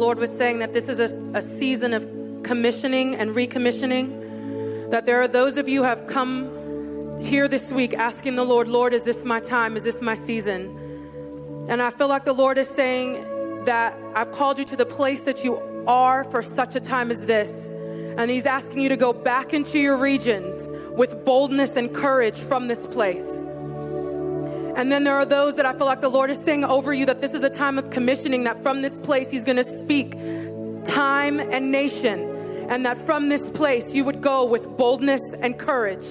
Lord was saying that this is a, a season of commissioning and recommissioning. That there are those of you have come here this week asking the Lord, Lord, is this my time? Is this my season? And I feel like the Lord is saying that I've called you to the place that you are for such a time as this. And He's asking you to go back into your regions with boldness and courage from this place. And then there are those that I feel like the Lord is saying over you that this is a time of commissioning, that from this place He's going to speak time and nation, and that from this place you would go with boldness and courage.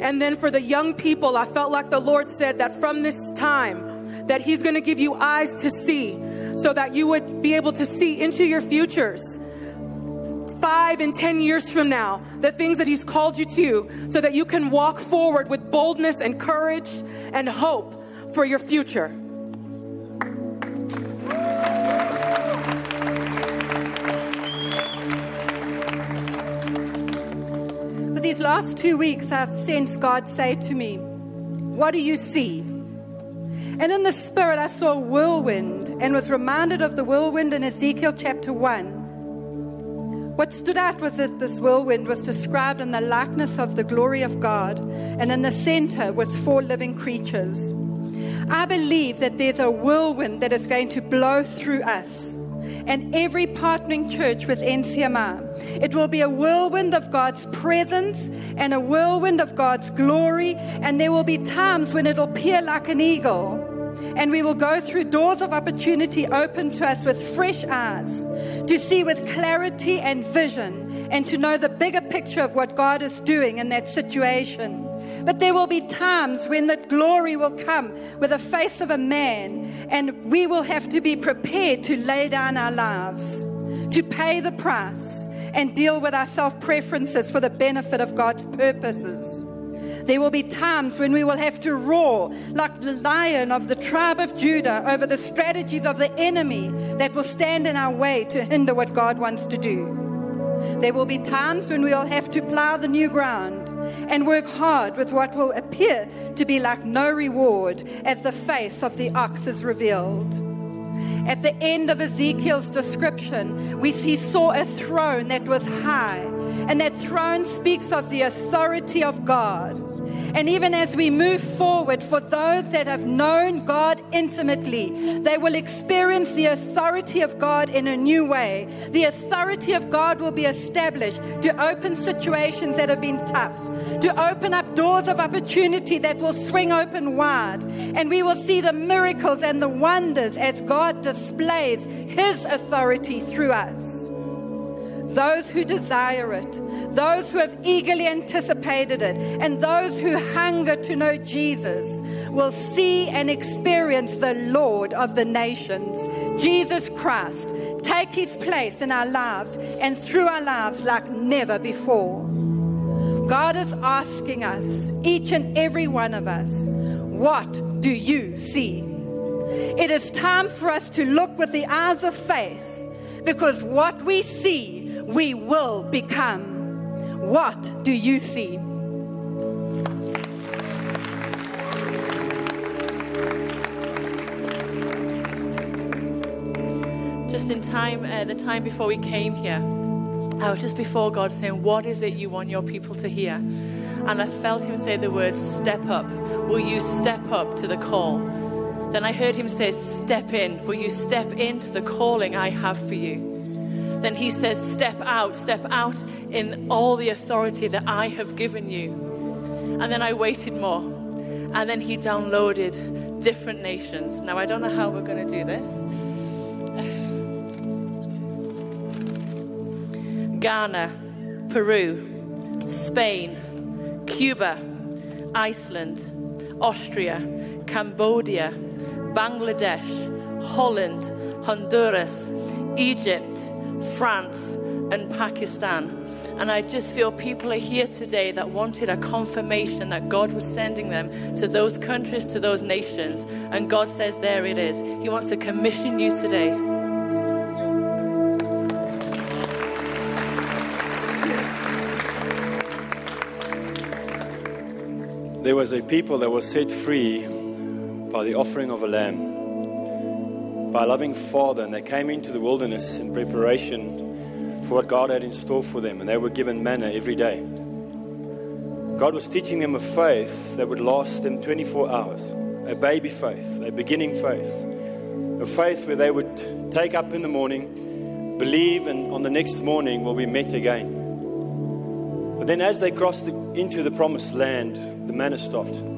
And then for the young people, I felt like the Lord said that from this time, that He's going to give you eyes to see so that you would be able to see into your futures five and ten years from now, the things that He's called you to, so that you can walk forward with boldness and courage and hope for your future. For these last two weeks, I've sensed God say to me, What do you see? And in the spirit, I saw a whirlwind and was reminded of the whirlwind in Ezekiel chapter 1. What stood out was that this whirlwind was described in the likeness of the glory of God, and in the center was four living creatures. I believe that there's a whirlwind that is going to blow through us and every partnering church with NCMI. It will be a whirlwind of God's presence and a whirlwind of God's glory, and there will be times when it'll appear like an eagle and we will go through doors of opportunity open to us with fresh eyes to see with clarity and vision and to know the bigger picture of what God is doing in that situation. But there will be times when the glory will come with the face of a man, and we will have to be prepared to lay down our lives, to pay the price, and deal with our self preferences for the benefit of God's purposes. There will be times when we will have to roar like the lion of the tribe of Judah over the strategies of the enemy that will stand in our way to hinder what God wants to do. There will be times when we'll have to plow the new ground and work hard with what will appear to be like no reward as the face of the ox is revealed. At the end of Ezekiel's description, we, he saw a throne that was high, and that throne speaks of the authority of God. And even as we move forward, for those that have known God intimately, they will experience the authority of God in a new way. The authority of God will be established to open situations that have been tough, to open up doors of opportunity that will swing open wide. And we will see the miracles and the wonders as God displays His authority through us those who desire it, those who have eagerly anticipated it, and those who hunger to know Jesus will see and experience the Lord of the nations, Jesus Christ, take his place in our lives and through our lives like never before. God is asking us, each and every one of us, what do you see? It is time for us to look with the eyes of faith because what we see we will become. What do you see? Just in time, uh, the time before we came here, I was just before God saying, What is it you want your people to hear? And I felt Him say the words, Step up. Will you step up to the call? Then I heard Him say, Step in. Will you step into the calling I have for you? Then he says, Step out, step out in all the authority that I have given you. And then I waited more. And then he downloaded different nations. Now, I don't know how we're going to do this. Ghana, Peru, Spain, Cuba, Iceland, Austria, Cambodia, Bangladesh, Holland, Honduras, Egypt, France, and Pakistan. And I just feel people are here today that wanted a confirmation that God was sending them to those countries, to those nations. And God says, There it is. He wants to commission you today. There was a people that was set free by the offering of a lamb by a loving father, and they came into the wilderness in preparation for what God had in store for them, and they were given manna every day. God was teaching them a faith that would last them 24 hours, a baby faith, a beginning faith, a faith where they would take up in the morning, believe, and on the next morning will be met again. But then, as they crossed into the promised land, the manna stopped.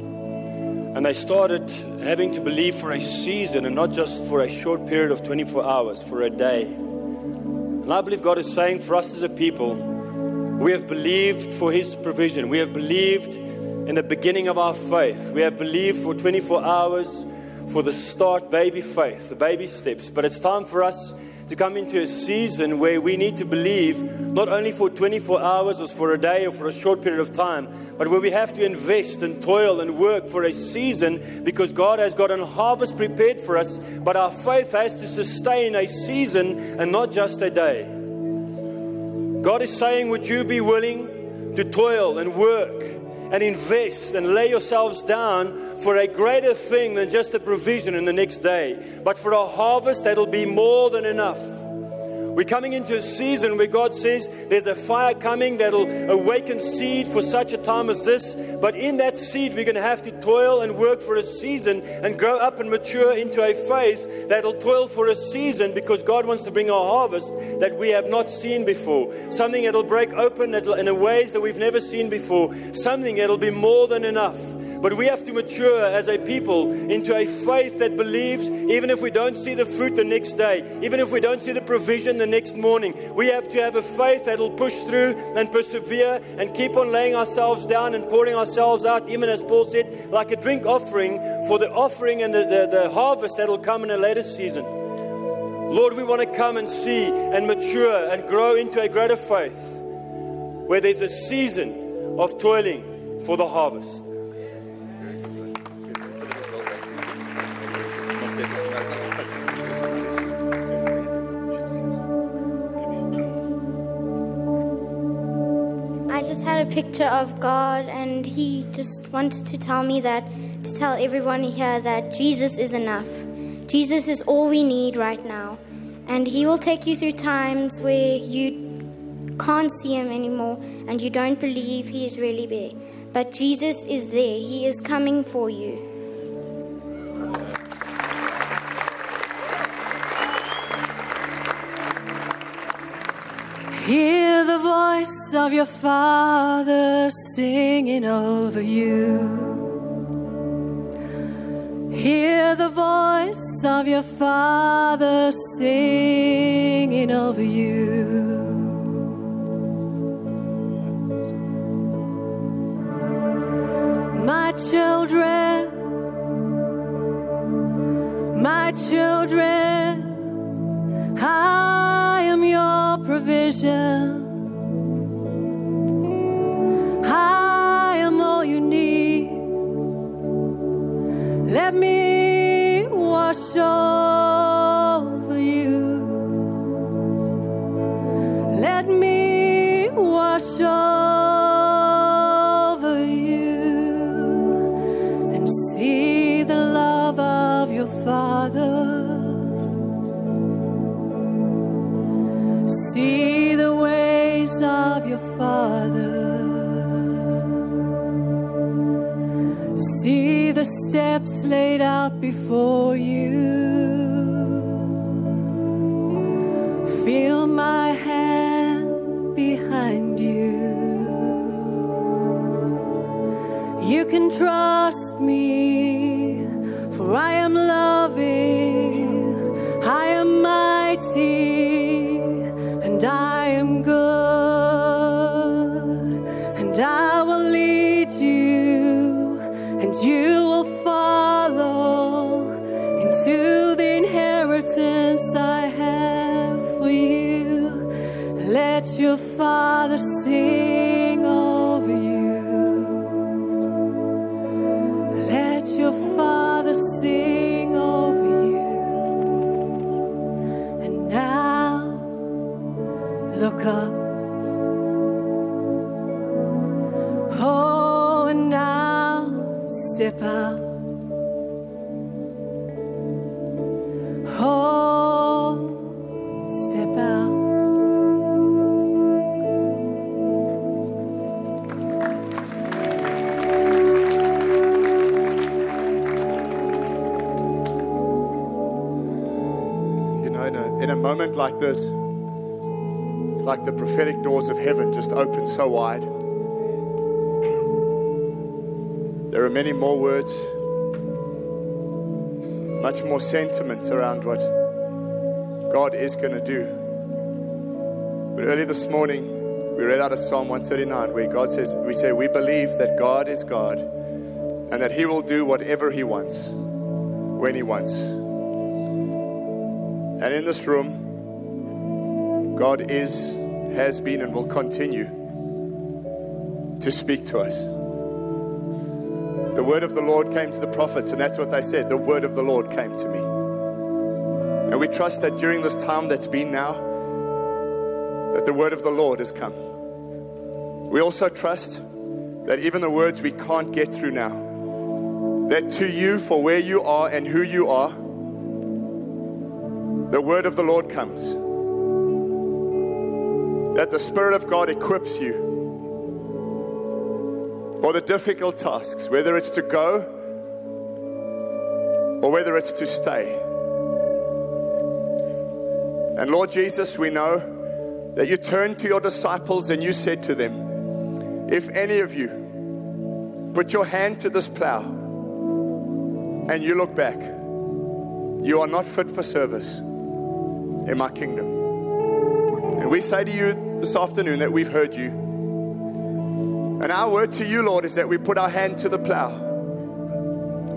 And they started having to believe for a season and not just for a short period of 24 hours, for a day. And I believe God is saying for us as a people, we have believed for His provision. We have believed in the beginning of our faith. We have believed for 24 hours for the start baby faith, the baby steps. But it's time for us to come into a season where we need to believe not only for 24 hours or for a day or for a short period of time, but where we have to invest and toil and work for a season because God has got a harvest prepared for us, but our faith has to sustain a season and not just a day. God is saying, Would you be willing to toil and work? And invest and lay yourselves down for a greater thing than just a provision in the next day, but for a harvest that'll be more than enough. We're coming into a season where God says there's a fire coming that'll awaken seed for such a time as this. But in that seed, we're going to have to toil and work for a season and grow up and mature into a faith that'll toil for a season because God wants to bring a harvest that we have not seen before. Something that'll break open in ways that we've never seen before. Something that'll be more than enough. But we have to mature as a people into a faith that believes, even if we don't see the fruit the next day, even if we don't see the provision the next morning, we have to have a faith that will push through and persevere and keep on laying ourselves down and pouring ourselves out, even as Paul said, like a drink offering for the offering and the, the, the harvest that will come in a later season. Lord, we want to come and see and mature and grow into a greater faith where there's a season of toiling for the harvest. Picture of God, and He just wanted to tell me that, to tell everyone here that Jesus is enough. Jesus is all we need right now. And He will take you through times where you can't see Him anymore and you don't believe He is really there. But Jesus is there, He is coming for you. The voice of your Father singing over you. Hear the voice of your Father singing over you. My children, my children, I am your provision. Over you and see the love of your Father. See the ways of your Father. See the steps laid out before you. Feel my can trust me, for I am loving, I am mighty, and I am good, and I will lead you, and you will follow into the inheritance I have for you. Let your Father sing moment like this, it's like the prophetic doors of heaven just open so wide. There are many more words, much more sentiment around what God is going to do. But early this morning, we read out of Psalm 139 where God says, We say, we believe that God is God and that He will do whatever He wants when He wants. And in this room, God is, has been, and will continue to speak to us. The word of the Lord came to the prophets, and that's what they said. The word of the Lord came to me. And we trust that during this time that's been now, that the word of the Lord has come. We also trust that even the words we can't get through now, that to you, for where you are and who you are, the word of the Lord comes. That the Spirit of God equips you for the difficult tasks, whether it's to go or whether it's to stay. And Lord Jesus, we know that you turned to your disciples and you said to them, If any of you put your hand to this plow and you look back, you are not fit for service in my kingdom. And we say to you this afternoon that we've heard you. And our word to you, Lord, is that we put our hand to the plow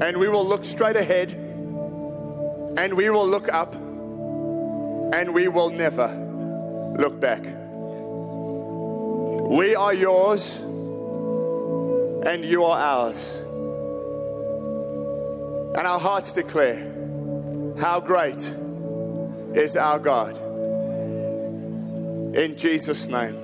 and we will look straight ahead and we will look up and we will never look back. We are yours and you are ours. And our hearts declare how great is our God. In Jesus' name.